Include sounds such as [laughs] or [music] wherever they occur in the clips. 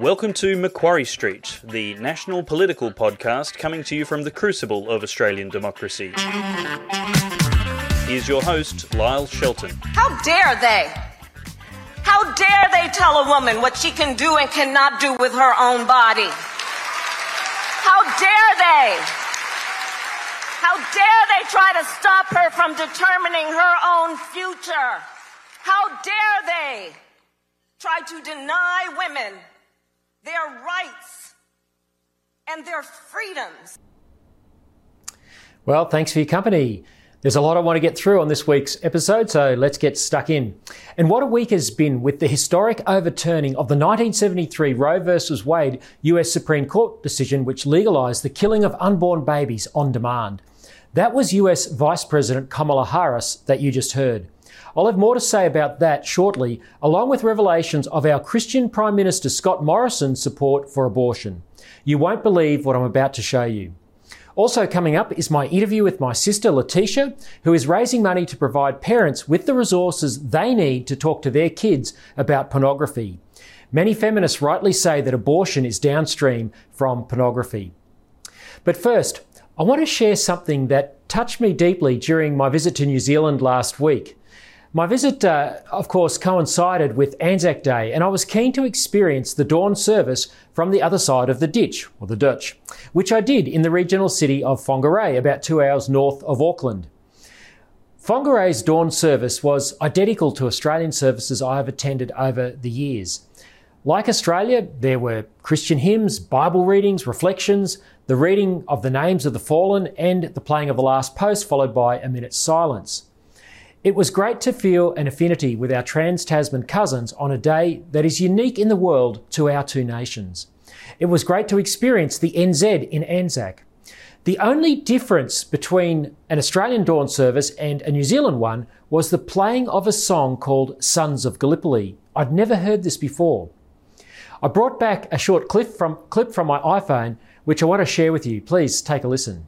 Welcome to Macquarie Street, the national political podcast coming to you from the crucible of Australian democracy. Here's your host, Lyle Shelton. How dare they? How dare they tell a woman what she can do and cannot do with her own body? How dare they? How dare they try to stop her from determining her own future? How dare they try to deny women their rights and their freedoms? Well, thanks for your company. There's a lot I want to get through on this week's episode, so let's get stuck in. And what a week has been with the historic overturning of the 1973 Roe v. Wade US Supreme Court decision, which legalized the killing of unborn babies on demand. That was US Vice President Kamala Harris that you just heard. I'll have more to say about that shortly, along with revelations of our Christian Prime Minister Scott Morrison's support for abortion. You won't believe what I'm about to show you. Also, coming up is my interview with my sister Letitia, who is raising money to provide parents with the resources they need to talk to their kids about pornography. Many feminists rightly say that abortion is downstream from pornography. But first, I want to share something that touched me deeply during my visit to New Zealand last week. My visit, uh, of course, coincided with Anzac Day, and I was keen to experience the dawn service from the other side of the ditch, or the Dutch, which I did in the regional city of Whangarei, about two hours north of Auckland. Whangarei's dawn service was identical to Australian services I have attended over the years. Like Australia, there were Christian hymns, Bible readings, reflections, the reading of the names of the fallen, and the playing of the last post, followed by a minute's silence. It was great to feel an affinity with our trans Tasman cousins on a day that is unique in the world to our two nations. It was great to experience the NZ in Anzac. The only difference between an Australian dawn service and a New Zealand one was the playing of a song called Sons of Gallipoli. I'd never heard this before. I brought back a short clip from, clip from my iPhone, which I want to share with you. Please take a listen.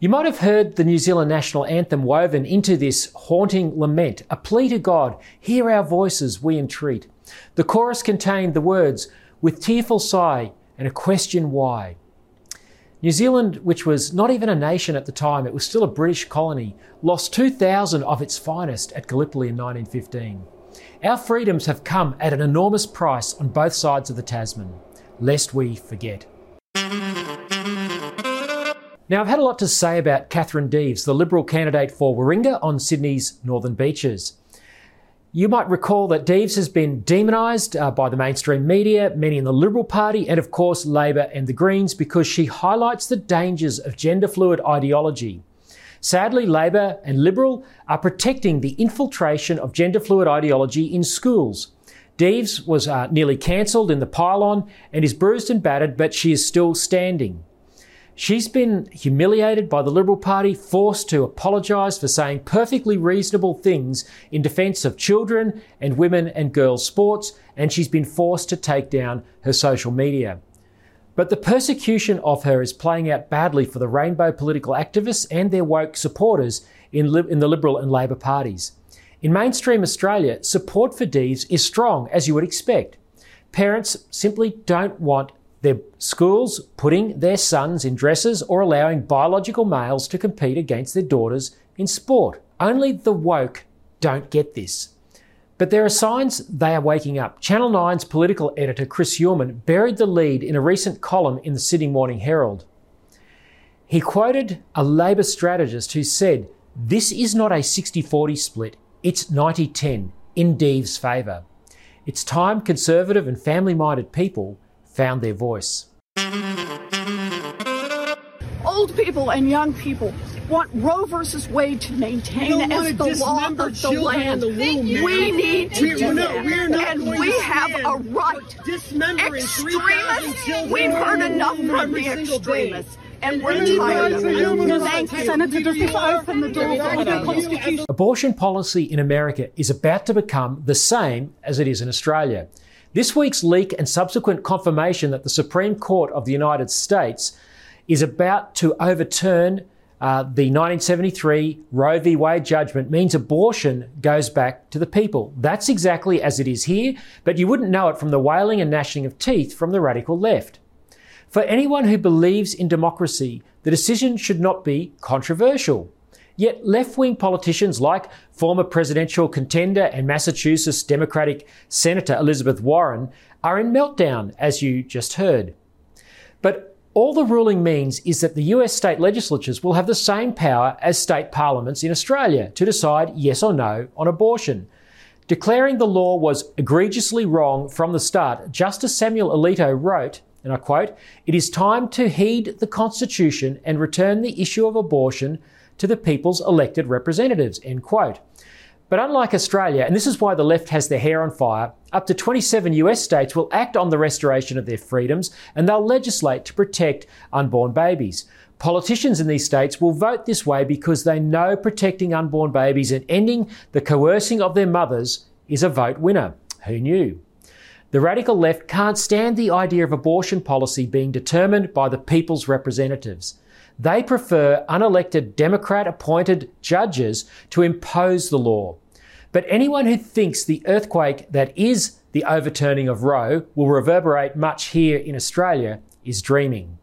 You might have heard the New Zealand national anthem woven into this haunting lament, a plea to God, hear our voices, we entreat. The chorus contained the words, with tearful sigh and a question why. New Zealand, which was not even a nation at the time, it was still a British colony, lost 2,000 of its finest at Gallipoli in 1915. Our freedoms have come at an enormous price on both sides of the Tasman, lest we forget. Now, I've had a lot to say about Catherine Deves, the Liberal candidate for Warringah on Sydney's northern beaches. You might recall that Deves has been demonised uh, by the mainstream media, many in the Liberal Party, and of course Labor and the Greens because she highlights the dangers of gender fluid ideology. Sadly, Labor and Liberal are protecting the infiltration of gender fluid ideology in schools. Deves was uh, nearly cancelled in the pylon and is bruised and battered, but she is still standing. She's been humiliated by the Liberal Party, forced to apologise for saying perfectly reasonable things in defence of children and women and girls' sports, and she's been forced to take down her social media. But the persecution of her is playing out badly for the rainbow political activists and their woke supporters in, in the Liberal and Labor parties. In mainstream Australia, support for Deves is strong, as you would expect. Parents simply don't want their schools putting their sons in dresses or allowing biological males to compete against their daughters in sport. Only the woke don't get this. But there are signs they are waking up. Channel 9's political editor Chris Uhlmann buried the lead in a recent column in the Sydney Morning Herald. He quoted a Labor strategist who said, This is not a 60 40 split, it's 90 10 in Deves' favour. It's time conservative and family minded people found their voice. Old people and young people want Roe versus Wade to maintain as the law of the land. The womb, we need to we, do no, that. We're not and we have a right. Dismembering Extremists, we've heard enough from the extremists. And we're tired of I it. Thank you. Senator, does this open the door for the Constitution? Abortion policy in America is about to become the same as it is in Australia. This week's leak and subsequent confirmation that the Supreme Court of the United States is about to overturn uh, the 1973 Roe v. Wade judgment means abortion goes back to the people. That's exactly as it is here, but you wouldn't know it from the wailing and gnashing of teeth from the radical left. For anyone who believes in democracy, the decision should not be controversial. Yet left wing politicians like former presidential contender and Massachusetts Democratic Senator Elizabeth Warren are in meltdown, as you just heard. But all the ruling means is that the US state legislatures will have the same power as state parliaments in Australia to decide yes or no on abortion. Declaring the law was egregiously wrong from the start, Justice Samuel Alito wrote, and I quote, It is time to heed the Constitution and return the issue of abortion to the people's elected representatives, end quote. But unlike Australia, and this is why the left has their hair on fire, up to 27 US states will act on the restoration of their freedoms and they'll legislate to protect unborn babies. Politicians in these states will vote this way because they know protecting unborn babies and ending the coercing of their mothers is a vote winner. Who knew? The radical left can't stand the idea of abortion policy being determined by the people's representatives. They prefer unelected Democrat appointed judges to impose the law. But anyone who thinks the earthquake that is the overturning of Roe will reverberate much here in Australia is dreaming.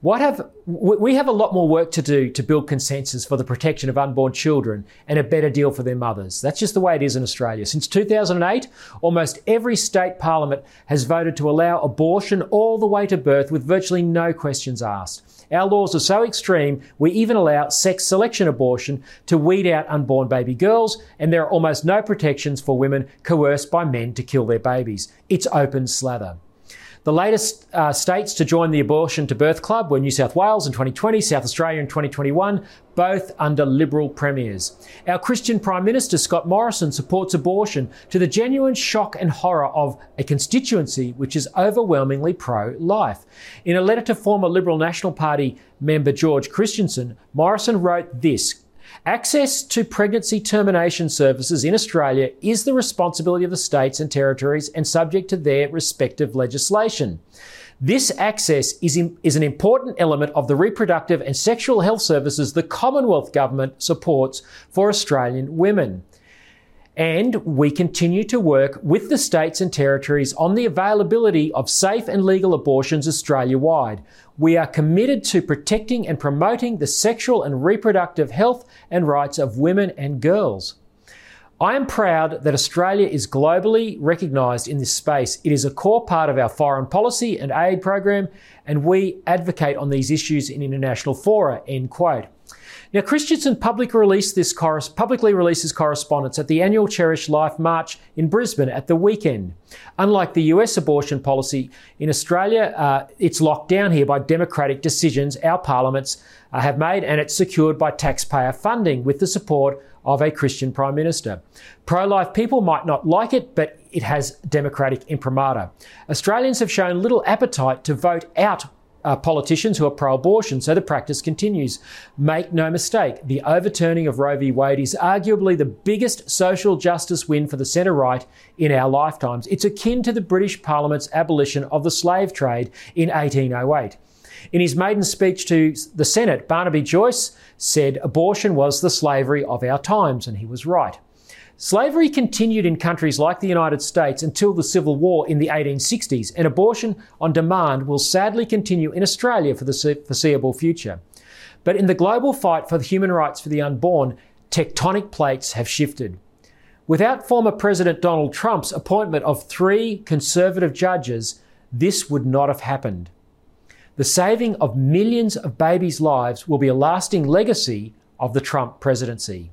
What have, we have a lot more work to do to build consensus for the protection of unborn children and a better deal for their mothers. That's just the way it is in Australia. Since 2008, almost every state parliament has voted to allow abortion all the way to birth with virtually no questions asked. Our laws are so extreme, we even allow sex selection abortion to weed out unborn baby girls, and there are almost no protections for women coerced by men to kill their babies. It's open slather. The latest uh, states to join the Abortion to Birth Club were New South Wales in 2020, South Australia in 2021, both under Liberal premiers. Our Christian Prime Minister Scott Morrison supports abortion to the genuine shock and horror of a constituency which is overwhelmingly pro life. In a letter to former Liberal National Party member George Christensen, Morrison wrote this Access to pregnancy termination services in Australia is the responsibility of the states and territories and subject to their respective legislation. This access is, in, is an important element of the reproductive and sexual health services the Commonwealth Government supports for Australian women. And we continue to work with the states and territories on the availability of safe and legal abortions Australia wide. We are committed to protecting and promoting the sexual and reproductive health and rights of women and girls. I am proud that Australia is globally recognised in this space. It is a core part of our foreign policy and aid program, and we advocate on these issues in international fora. End quote. Now, Christensen publicly released this publicly released his correspondence at the annual Cherish Life March in Brisbane at the weekend. Unlike the US abortion policy in Australia, uh, it's locked down here by democratic decisions our parliaments uh, have made, and it's secured by taxpayer funding with the support of a Christian Prime Minister. Pro life people might not like it, but it has democratic imprimatur. Australians have shown little appetite to vote out uh, politicians who are pro abortion, so the practice continues. Make no mistake, the overturning of Roe v. Wade is arguably the biggest social justice win for the centre right in our lifetimes. It's akin to the British Parliament's abolition of the slave trade in 1808. In his maiden speech to the Senate, Barnaby Joyce said abortion was the slavery of our times, and he was right. Slavery continued in countries like the United States until the Civil War in the 1860s, and abortion on demand will sadly continue in Australia for the foreseeable future. But in the global fight for the human rights for the unborn, tectonic plates have shifted. Without former President Donald Trump's appointment of three conservative judges, this would not have happened. The saving of millions of babies' lives will be a lasting legacy of the Trump presidency.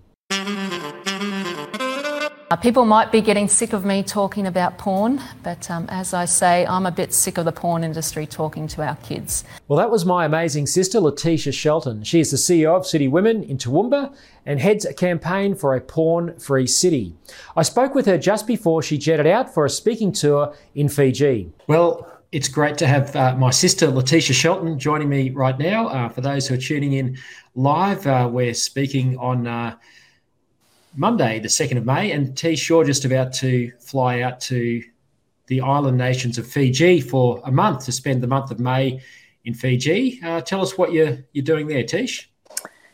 Uh, people might be getting sick of me talking about porn, but um, as I say, I'm a bit sick of the porn industry talking to our kids. Well, that was my amazing sister, Letitia Shelton. She is the CEO of City Women in Toowoomba and heads a campaign for a porn free city. I spoke with her just before she jetted out for a speaking tour in Fiji. Well, it's great to have uh, my sister Letitia Shelton joining me right now. Uh, for those who are tuning in live, uh, we're speaking on uh, Monday, the 2nd of May, and Tish, you're just about to fly out to the island nations of Fiji for a month to spend the month of May in Fiji. Uh, tell us what you're, you're doing there, Tish.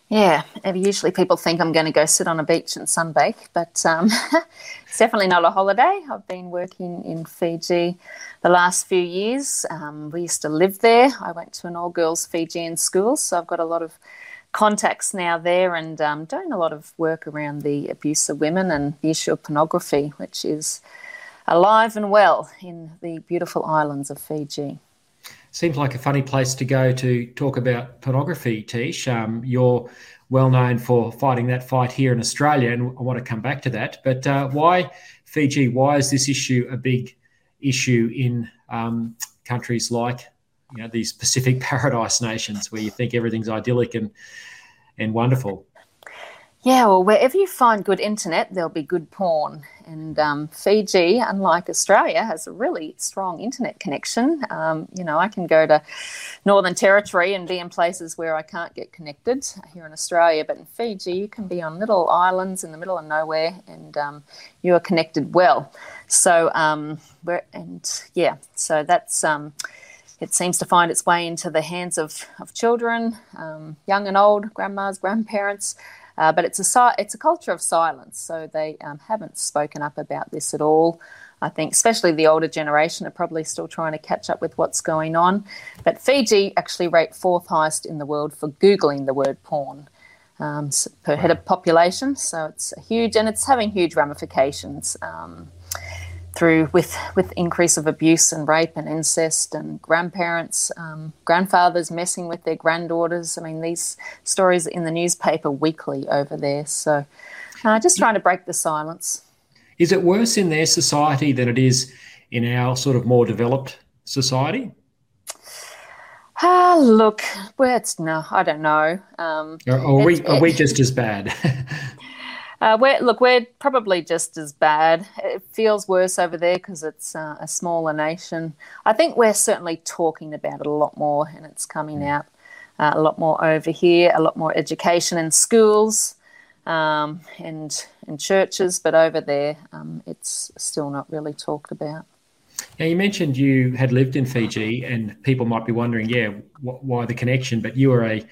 Yeah, usually people think I'm going to go sit on a beach and sunbake, but um, [laughs] it's definitely not a holiday. I've been working in Fiji the last few years. Um, we used to live there. I went to an all girls Fijian school, so I've got a lot of contacts now there and um, doing a lot of work around the abuse of women and the issue of pornography, which is alive and well in the beautiful islands of Fiji. Seems like a funny place to go to talk about pornography, Tish. Um, you're well known for fighting that fight here in Australia, and I want to come back to that. But uh, why Fiji? Why is this issue a big issue in um, countries like you know these Pacific [laughs] paradise nations where you think everything's idyllic and and wonderful. Yeah, well, wherever you find good internet, there'll be good porn. And um, Fiji, unlike Australia, has a really strong internet connection. Um, you know, I can go to Northern Territory and be in places where I can't get connected here in Australia, but in Fiji, you can be on little islands in the middle of nowhere and um, you are connected well. So, um, and yeah, so that's um, it seems to find its way into the hands of, of children, um, young and old, grandmas, grandparents. Uh, but it's a it's a culture of silence, so they um, haven't spoken up about this at all. I think, especially the older generation, are probably still trying to catch up with what's going on. But Fiji actually rate fourth highest in the world for googling the word porn um, per head of population. So it's huge, and it's having huge ramifications. Um, through with with increase of abuse and rape and incest and grandparents, um, grandfathers messing with their granddaughters. I mean, these stories in the newspaper weekly over there. So, uh, just trying to break the silence. Is it worse in their society than it is in our sort of more developed society? Ah, look, well, it's no, I don't know. Um, are, are we are we just as bad? [laughs] Uh, we're, look, we're probably just as bad. It feels worse over there because it's uh, a smaller nation. I think we're certainly talking about it a lot more, and it's coming mm. out uh, a lot more over here. A lot more education in schools um, and in churches, but over there, um, it's still not really talked about. Now, you mentioned you had lived in Fiji, and people might be wondering, yeah, wh- why the connection? But you were a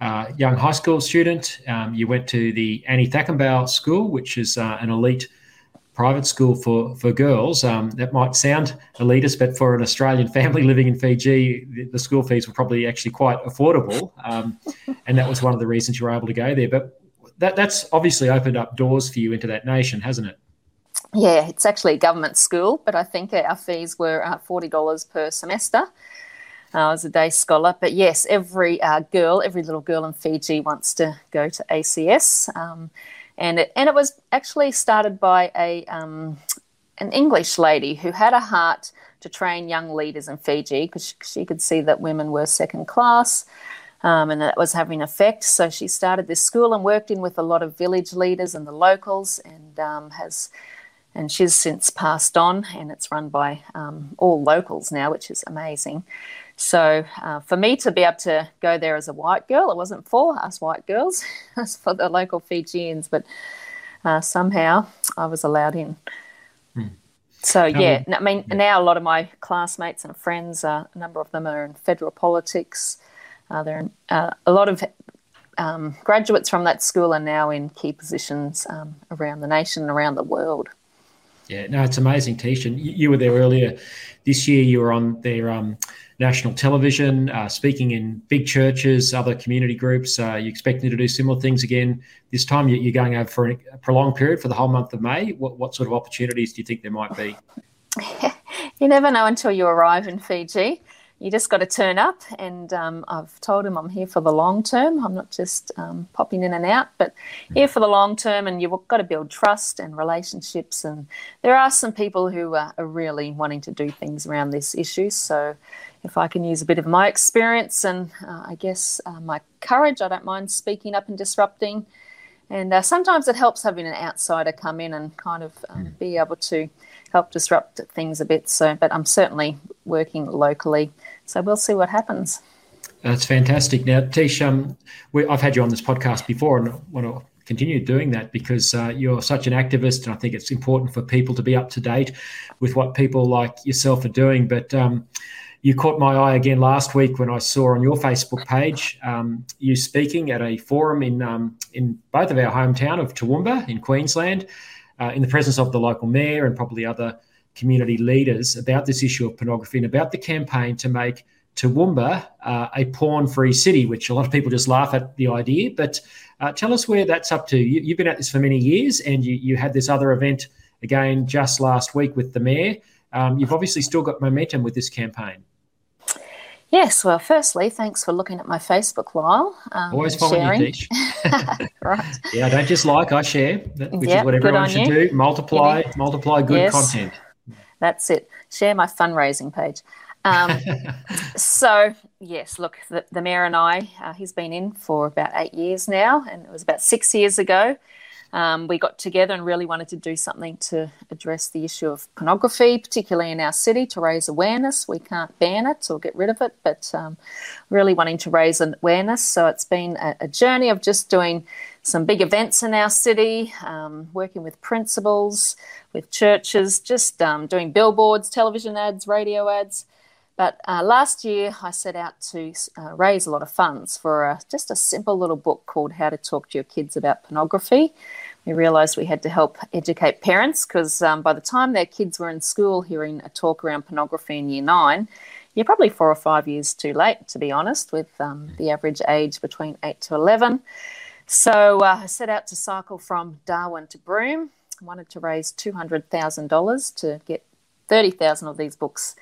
uh, young high school student. Um, you went to the Adi Cakobau School, which is uh, an elite private school for for girls. Um, that might sound elitist, but for an Australian [laughs] family living in Fiji, the, the school fees were probably actually quite affordable, um, and that was one of the reasons you were able to go there. But that that's obviously opened up doors for you into that nation, hasn't it? Yeah, it's actually a government school, but I think our fees were uh, forty dollars per semester. I was a day scholar. But yes, every uh, girl, every little girl in Fiji wants to go to ACS. Um, and, it, and it was actually started by a, um, an English lady who had a heart to train young leaders in Fiji because she, she, could see that women were second class. Um, and that was having effect. So she started this school and worked in with a lot of village leaders and the locals, and um, has, and she's since passed on, and it's run by um, all locals now, which is amazing. So uh, for me to be able to go there as a white girl, it wasn't for us white girls, [laughs] it was for the local Fijians, but uh, somehow I was allowed in. Hmm. So yeah, I mean yeah. now a lot of my classmates and friends, uh, a number of them are in federal politics. Uh, they're in, uh, a lot of um, graduates from that school are now in key positions um, around the nation and around the world. Yeah, no, it's amazing, Tish. And you, you were there earlier this year. You were on their um, national television, uh, speaking in big churches, other community groups. Uh, you expecting to do similar things again this time? You're going over for a prolonged period for the whole month of May. What, what sort of opportunities do you think there might be? [laughs] you never know until you arrive in Fiji. You just got to turn up. And um, I've told him I'm here for the long term. I'm not just um, popping in and out, but here for the long term. And you've got to build trust and relationships. And there are some people who are, are really wanting to do things around this issue. So if I can use a bit of my experience and uh, I guess uh, my courage, I don't mind speaking up and disrupting. And uh, sometimes it helps having an outsider come in and kind of um, mm. be able to help disrupt things a bit. So, but I'm certainly working locally. So we'll see what happens. That's fantastic. Now, Tish, um, we, I've had you on this podcast before, and I want to continue doing that because uh, you're such an activist, and I think it's important for people to be up to date with what people like yourself are doing. But um, you caught my eye again last week when I saw on your Facebook page um, you speaking at a forum in um, in both of our hometown of Toowoomba in Queensland, uh, in the presence of the local mayor and probably other community leaders about this issue of pornography and about the campaign to make Toowoomba uh, a porn-free city, which a lot of people just laugh at the idea. But uh, tell us where that's up to. You, have been at this for many years, and you, you had this other event again just last week with the mayor. Um, you've obviously still got momentum with this campaign. Yes, well, firstly, thanks for looking at my Facebook, Lyle. Um, Always following sharing. you, [laughs] right. [laughs] Yeah, I don't just like, I share, which yep, is what everyone should you. do. Multiply, multiply good yes, content. That's it. Share my fundraising page. Um, [laughs] so, yes, look, the, the mayor and I, uh, he's been in for about eight years now, and it was about six years ago um, we got together and really wanted to do something to address the issue of pornography, particularly in our city, to raise awareness. We can't ban it or get rid of it, but um, really wanting to raise awareness. So it's been a, a, journey of just doing some big events in our city, um, working with principals, with churches, just um, doing billboards, television ads, radio ads. But uh, last year, I set out to uh, raise a lot of funds for a, just a simple little book called How to Talk to Your Kids About Pornography. We realised we had to help educate parents because um, by the time their kids were in school hearing a talk around pornography in year nine, you're probably four or five years too late, to be honest, with um, the average age between 8 to 11. So uh, I set out to cycle from Darwin to Broome. I wanted to raise $200,000 to get 30,000 of these books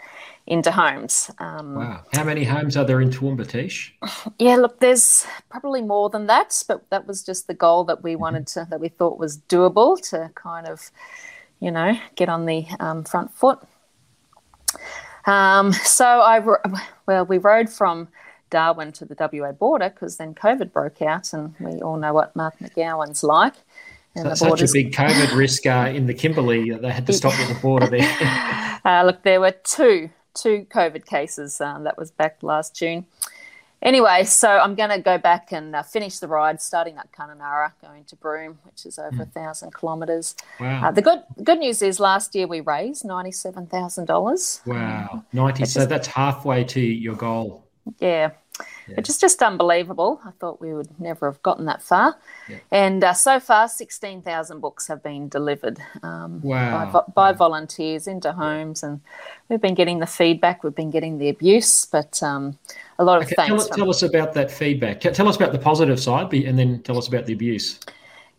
into homes. Um, wow. How many homes are there in Toowoomba? [laughs] Yeah, look, there's probably more than that, but that was just the goal that we mm-hmm. wanted to, that we thought was doable to kind of, you know, get on the um, front foot. Um, so I, well, we rode from Darwin to the WA border because then COVID broke out, and we all know what Mark McGowan's like. So such a big COVID risk uh, in the Kimberley. that They had to stop at the border there. [laughs] uh, look, there were two two COVID cases. Um, that was back last June. Anyway, so I'm going to go back and uh, finish the ride, starting at Kununurra, going to Broome, which is over mm. a thousand kilometres. Wow. Uh, the good good news is last year we raised ninety seven thousand dollars. Wow, ninety. So that's halfway to your goal. Yeah, yeah. which is just unbelievable. I thought we would never have gotten that far. Yeah. And uh, so far, 16,000 books have been delivered um, wow. by, by wow. volunteers into homes. And we've been getting the feedback, we've been getting the abuse, but um, a lot of okay, thanks. Tell, tell, us about that feedback. Tell us about the positive side and then tell us about the abuse.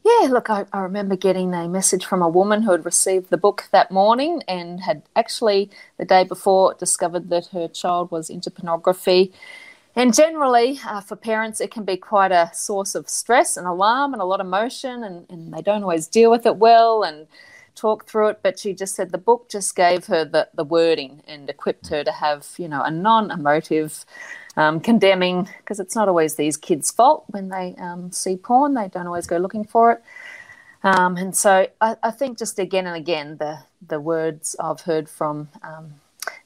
Yeah, look, I, I, remember getting a message from a woman who had received the book that morning and had actually the day before discovered that her child was into pornography and generally, uh, for parents, it can be quite a source of stress and alarm and a lot of emotion, and, and they don't always deal with it well and talk through it. But she just said the book just gave her the, the wording and equipped her to have, you know, a non emotive, um, condemning, because it's not always these kids' fault when they um, see porn, they don't always go looking for it. Um, and so I, I, think just again and again, the, the words I've heard from um,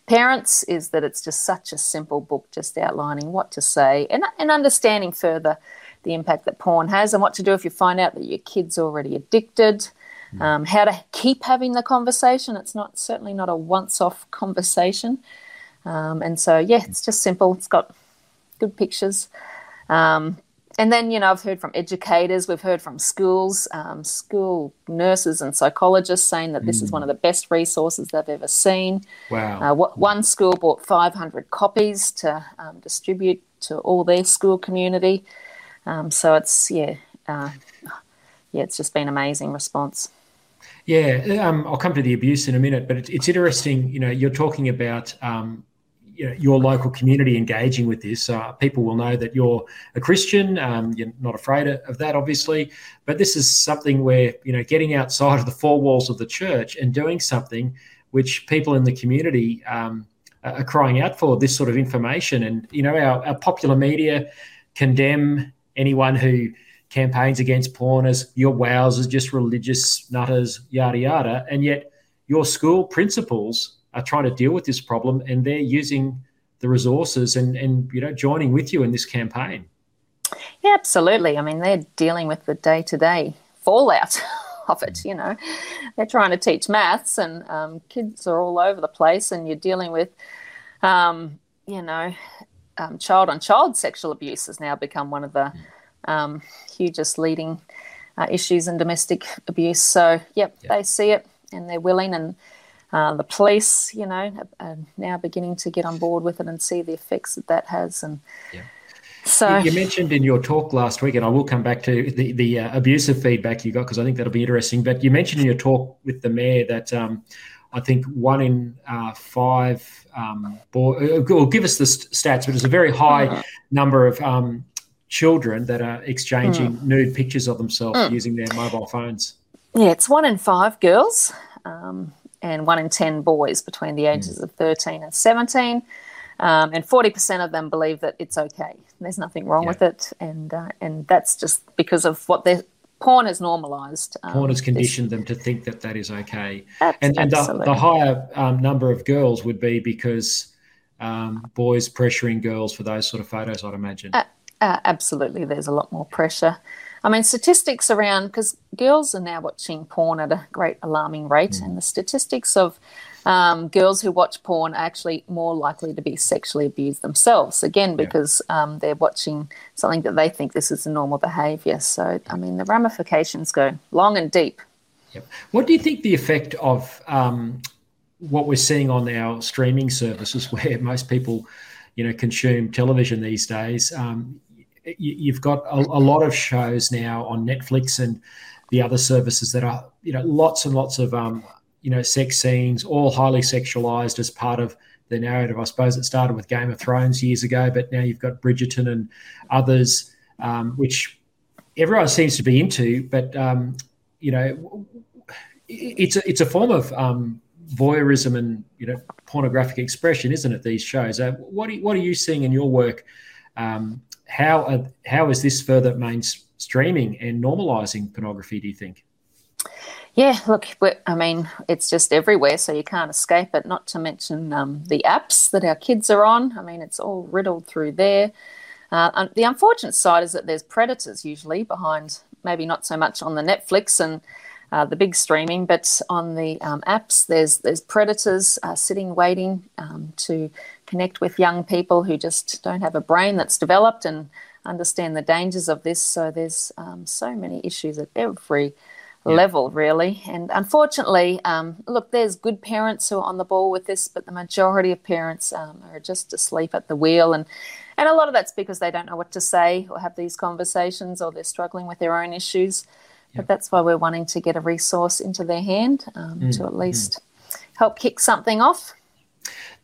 parents is that it's just such a simple book, just outlining what to say and, and understanding further the impact that porn has and what to do if you find out that your kid's already addicted. Hmm. Um, how to keep having the conversation. It's not certainly not a once-off conversation, um, and so yeah, it's just simple. It's got good pictures. Um, and then, you know, I've heard from educators, we've heard from schools, um, school nurses and psychologists saying that this mm. is one of the best resources they've ever seen. Wow. Uh, one school bought 500 copies to um, distribute to all their school community. Um, so it's, yeah, uh, yeah, it's just been amazing response. Yeah, um, I'll come to the abuse in a minute, but it's, it's interesting. You know, you're talking about um, you know, your local community engaging with this. Uh, people will know that you're a Christian. Um, you're not afraid of that, obviously, but this is something where you know getting outside of the four walls of the church and doing something which people in the community um, are crying out for. This sort of information, and you know, our, our popular media condemn anyone who campaigns against porn as your wowsers, just religious nutters, yada yada, and yet your school principals are trying to deal with this problem and they're using the resources and, and you know joining with you in this campaign. Yeah absolutely. I mean they're dealing with the day-to-day fallout [laughs] of it you know. They're trying to teach maths and um, kids are all over the place and you're dealing with um, you know um, child on child sexual abuse has now become one of the um, hugest leading uh, issues in domestic abuse. So yep, yep, they see it and they're willing and uh, the police, you know, are now beginning to get on board with it and see the effects that that has. And yeah. so you mentioned in your talk last week, and I will come back to the the uh, abusive feedback you got because I think that'll be interesting. But you mentioned in your talk with the mayor that um, I think one in uh, five um, boy, uh, give us the stats, but it's a very high mm. number of um, children that are exchanging mm. nude pictures of themselves mm. using their mobile phones. Yeah, it's one in five girls. Um, and one in 10 boys between the ages mm. of 13 and 17. Um, and 40% of them believe that it's okay. There's nothing wrong yeah. with it. And, uh, and that's just because of what their porn has normalized. Um, porn has conditioned this. them to think that that is okay. and, and the, the, higher um, number of girls would be because um, boys pressuring girls for those sort of photos, I'd imagine. Uh, uh, absolutely. There's a lot more pressure. I mean, statistics around because girls are now watching porn at a great alarming rate, mm. and the statistics of um, girls who watch porn are actually more likely to be sexually abused themselves. Again, because yeah. um, they're watching something that they think this is a normal behaviour. So, I mean, the ramifications go long and deep. Yep. What do you think the effect of um, what we're seeing on our streaming services, [laughs] where most people, you know, consume television these days? Um, you've got a, a, lot of shows now on Netflix and the other services that are you know lots and lots of um, you know sex scenes, all highly sexualized as part of the narrative. I suppose it started with Game of Thrones years ago, but now you've got Bridgerton and others, um, which everyone seems to be into. But um, you know, it's a, it's a form of um, voyeurism and you know pornographic expression, isn't it? These shows. Uh, what are, what are you seeing in your work um, how are, how is this further mainstreaming and normalising pornography? Do you think? Yeah, look, I mean, it's just everywhere, so you can't escape it. Not to mention um, the apps that our kids are on. I mean, it's all riddled through there. Uh, the unfortunate side is that there's predators usually behind, maybe not so much on the Netflix and uh, the big streaming, but on the um, apps, there's there's predators uh, sitting waiting um, to connect with young people who just don't have a brain that's developed and understand the dangers of this. So there's um, so many issues at every yeah. level, really. And unfortunately, um, look, there's good parents who are on the ball with this, but the majority of parents um, are just asleep at the wheel. And, and a lot of that's because they don't know what to say or have these conversations or they're struggling with their own issues. But that's why we're wanting to get a resource into their hand um, mm. to at least mm. help kick something off.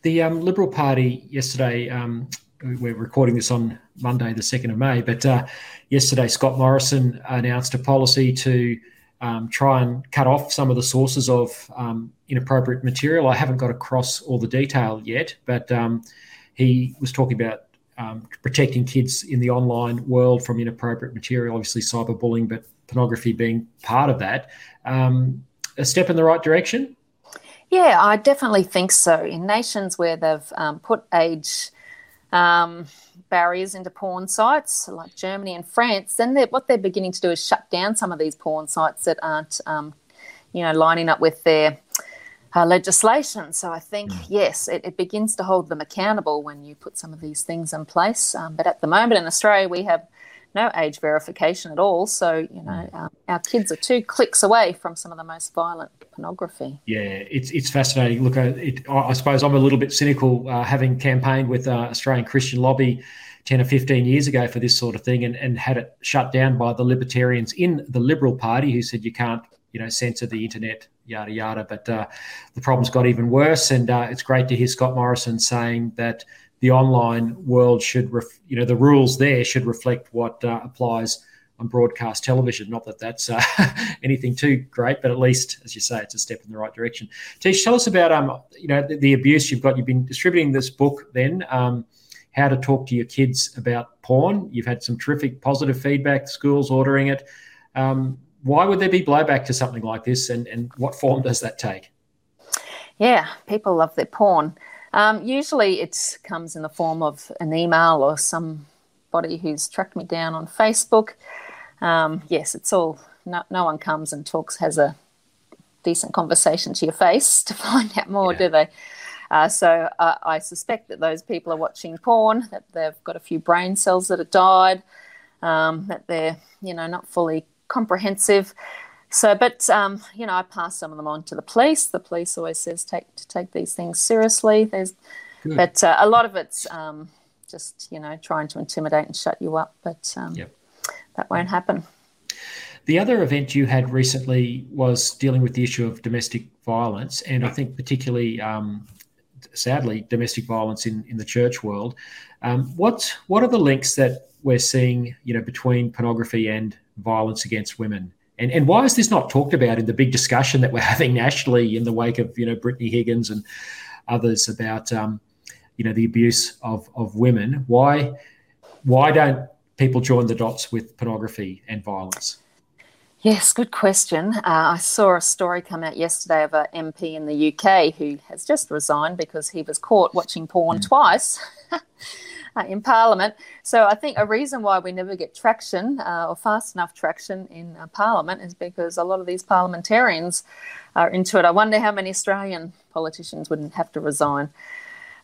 The um, Liberal Party yesterday, um, we're recording this on Monday, the 2nd of May, but uh, yesterday Scott Morrison announced a policy to um, try and cut off some of the sources of um, inappropriate material. I haven't got across all the detail yet, but um, he was talking about um, protecting kids in the online world from inappropriate material, obviously cyberbullying, but pornography being part of that. Um, a step in the right direction? Yeah, I definitely think so. In nations where they've um, put age um, barriers into porn sites, like Germany and France, then they're, what they're beginning to do is shut down some of these porn sites that aren't, um, you know, lining up with their uh, legislation. So I think, mm. yes, it, it, begins to hold them accountable when you put some of these things in place. Um, but at the moment in Australia, we have no age verification at all. So, you know, mm. um, our kids are two clicks away from some of the most violent pornography. Yeah, it's, it's fascinating. Look, it, I suppose I'm a little bit cynical uh, having campaigned with uh, Australian Christian Lobby 10 or 15 years ago for this sort of thing and, and had it shut down by the libertarians in the Liberal Party who said you can't, you know, censor the internet yada yada. But uh, the problem's got even worse, and uh, it's great to hear Scott Morrison saying that the online world should, ref- you know, the rules there should reflect what uh, applies on broadcast television. Not that that's uh, [laughs] anything too great, but at least, as you say, it's a step in the right direction. Tish, tell us about um, you know, the, the abuse you've got. You've been distributing this book, then. Um, how to talk to your kids about porn. You've had some terrific positive feedback, schools ordering it. Um, why would there be blowback to something like this, and, and what form does that take? Yeah, people love their porn. Um, usually it comes in the form of an email or somebody who's tracked me down on Facebook. Um, yes, it's all, no, no, one comes and talks, has a decent conversation to your face [laughs] to find out more, yeah. do they? Uh, so uh, I suspect that those people are watching porn, that they've got a few brain cells that have died, um, that they're, you know, not fully comprehensive. So, but um, you know, I pass some of them on to the police. The police always says take to take these things seriously. There's, Good. but uh, a lot of it's um, just you know trying to intimidate and shut you up. But um, yep. that won't happen. The other event you had recently was dealing with the issue of domestic violence, and I think particularly, um, sadly, domestic violence in, in the church world. Um, what what are the links that we're seeing, you know, between pornography and violence against women? And, and why is this not talked about in the big discussion that we're [laughs] having nationally in the wake of you know Brittany Higgins and others about um, you know the abuse of, of women? Why why don't people join the dots with pornography and violence? Yes, good question. Uh, I saw a story come out yesterday of an MP in the UK who has just resigned because he was caught watching porn mm. twice. [laughs] uh, in Parliament. So I think a reason why we never get traction uh, or fast enough traction in uh, Parliament is because a lot of these parliamentarians are into it. I wonder how many Australian politicians wouldn't have to resign.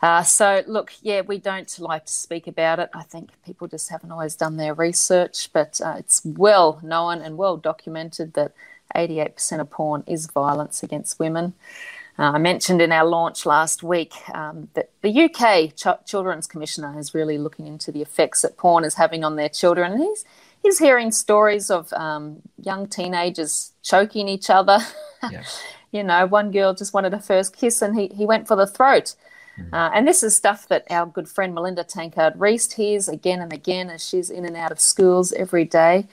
Uh, so, look, yeah, we don't like to speak about it. I think people just haven't always done their research, but uh, it's well known and well documented that 88% of porn is violence against women. Uh, I mentioned in our launch last week um, that the UK Ch- Children's Commissioner is really looking into the effects that porn is having on their children. And he's, he's hearing stories of um, young teenagers choking each other. [laughs] Yeah. you know, one girl just wanted her first kiss and he, he went for the throat. Mm. Uh, and this is stuff that our good friend Melinda Tankard Reist hears again and again as she's in and out of schools every day.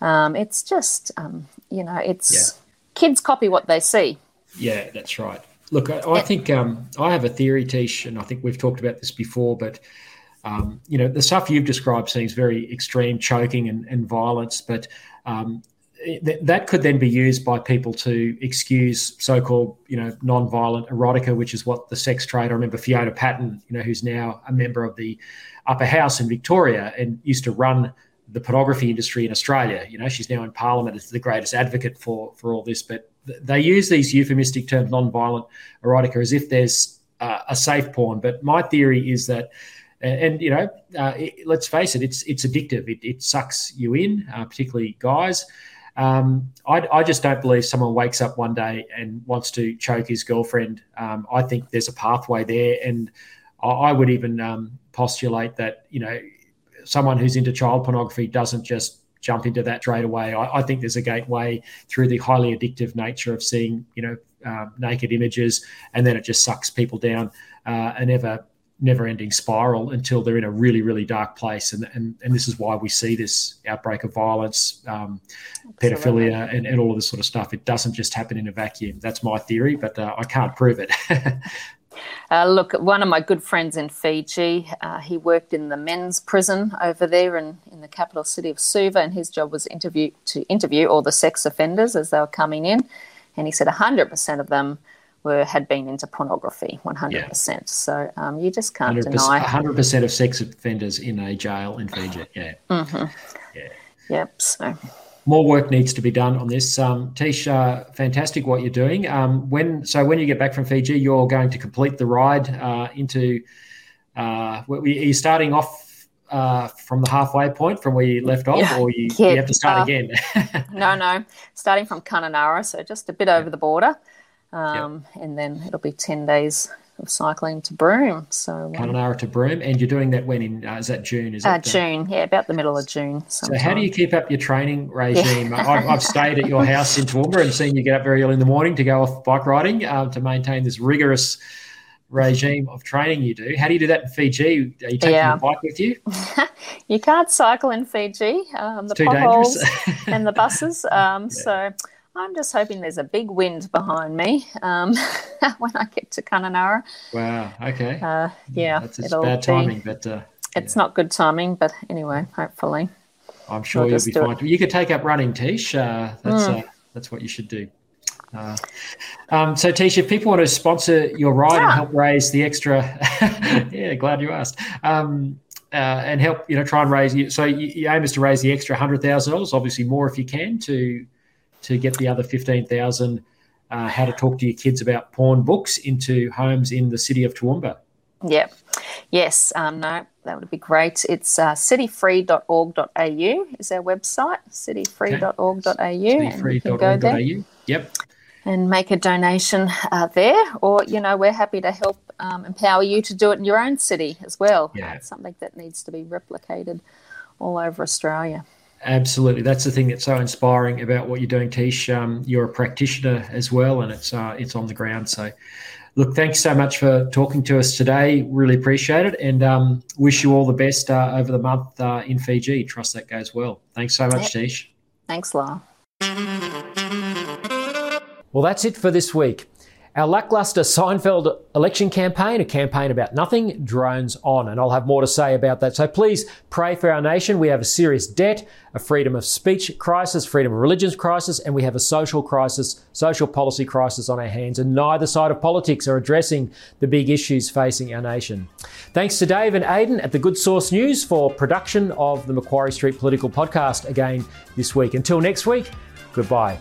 Um, it's just, um, you know, it's yeah. kids copy what they see. Yeah, that's right. Look, I, I think um, I have a theory, Tish, and I think we've talked about this before, but um, you know, the stuff you've described seems very extreme, choking and, and violence, but um, th- that could then be used by people to excuse so-called, you know, non-violent erotica, which is what the sex trade. I remember Fiona Patten, you know, who's now a member of the Upper House in Victoria and used to run the pornography industry in Australia. You know, she's now in Parliament as the greatest advocate for for all this. But they use these euphemistic terms, non-violent erotica, as if there's uh, a safe porn. But my theory is that, and, you know, uh, it, let's face it, it's it's addictive. It, it sucks you in, uh, particularly guys. Um, I, I, just don't believe someone wakes up one day and wants to choke his girlfriend. Um, I think there's a pathway there, and I, I would even um, postulate that you know someone who's into child pornography doesn't just jump into that straight away. I, I, think there's a gateway through the highly addictive nature of seeing, you know, um, naked images, and then it just sucks people down uh, an ever never-ending spiral until they're in a really, really dark place. And and, and this is why we see this outbreak of violence, um, pedophilia, and, and all of this sort of stuff. It doesn't just happen in a vacuum. That's my theory, but uh, I can't prove it. [laughs] Uh, look, one of my good friends in Fiji, uh, he worked in the men's prison over there in, in the capital city of Suva, and his job was interview, to interview all the sex offenders as they were coming in. And he said 100% of them were had been into pornography, 100%. Yeah. So um, you just can't 100%, deny. 100% of sex offenders in a jail in Fiji, yeah. Mm-hmm. Yeah. Yep, so more work needs to be done on this. Um, Tisha, fantastic what you're doing. Um, when so when you get back from Fiji, you're going to complete the ride uh, into. Uh, are you starting off uh, from the halfway point from where you left off, yeah, or you, [laughs] you, have to start again? [laughs] no, no, starting from Kununurra, so just a bit over the border, um, yep. and then it'll be ten days of cycling to Broome. So um, Kununurra to Broome, and you're doing that when in uh, is that June? Is uh, June, yeah, about the middle of June. So how do you keep up your training regime? I've, I've, stayed at your house in Toowoomba and seen you get up very early in the morning to go off bike riding uh, to maintain this rigorous regime of training you do. How do you do that in Fiji? Are you taking yeah. your bike with you? [laughs] you can't cycle in Fiji. Um, the potholes and the buses. Um, [laughs] yeah. So I'm just hoping there's a big wind behind me um, [laughs] when I get to Kununurra. Wow. Okay. Uh, yeah. That's it's bad timing, be, but uh, it's yeah. not good timing. But anyway, hopefully, I'm sure we'll you'll be fine. It. You could take up running, Tish. Uh, that's mm. that's what you should do. Uh, um, so, Tisha, if people want to sponsor your ride yeah. and help raise the extra, [laughs] yeah, glad you asked. Um, uh, and help, you know, try and raise you. So, you, you aim is to raise the extra hundred thousand dollars, obviously more if you can, to to get the other fifteen thousand. Uh, how to talk to your kids about porn books into homes in the city of Toowoomba. Yep. Yes. Um, no, that would be great. It's uh, cityfree.org.au is our website, cityfree.org.au. Cityfree.org.au. Yep and make a donation uh, there, or you know, we're happy to help um, empower you to do it in your own city as well. Yeah. It's something that needs to be replicated all over Australia. Absolutely, that's the thing that's so inspiring about what you're doing, Tish. Um, you're a practitioner as well, and it's uh, it's on the ground. So, look, thanks so much for talking to us today. Really appreciate it, and um, wish you all the best uh, over the month uh, in Fiji. Trust that goes well. Thanks so much, yep. Tish. Thanks, Law. Well, that's it for this week. Our lackluster Seinfeld election campaign, a campaign about nothing, drones on, and I'll have more to say about that. So please pray for our nation. We have a serious debt, a freedom of speech crisis, freedom of religions crisis, and we have a social crisis, social policy crisis on our hands, and neither side of politics are addressing the big issues facing our nation. Thanks to Dave and Aidan at the Good Sauce News for production of the Macquarie Street Political Podcast again this week. Until next week, goodbye.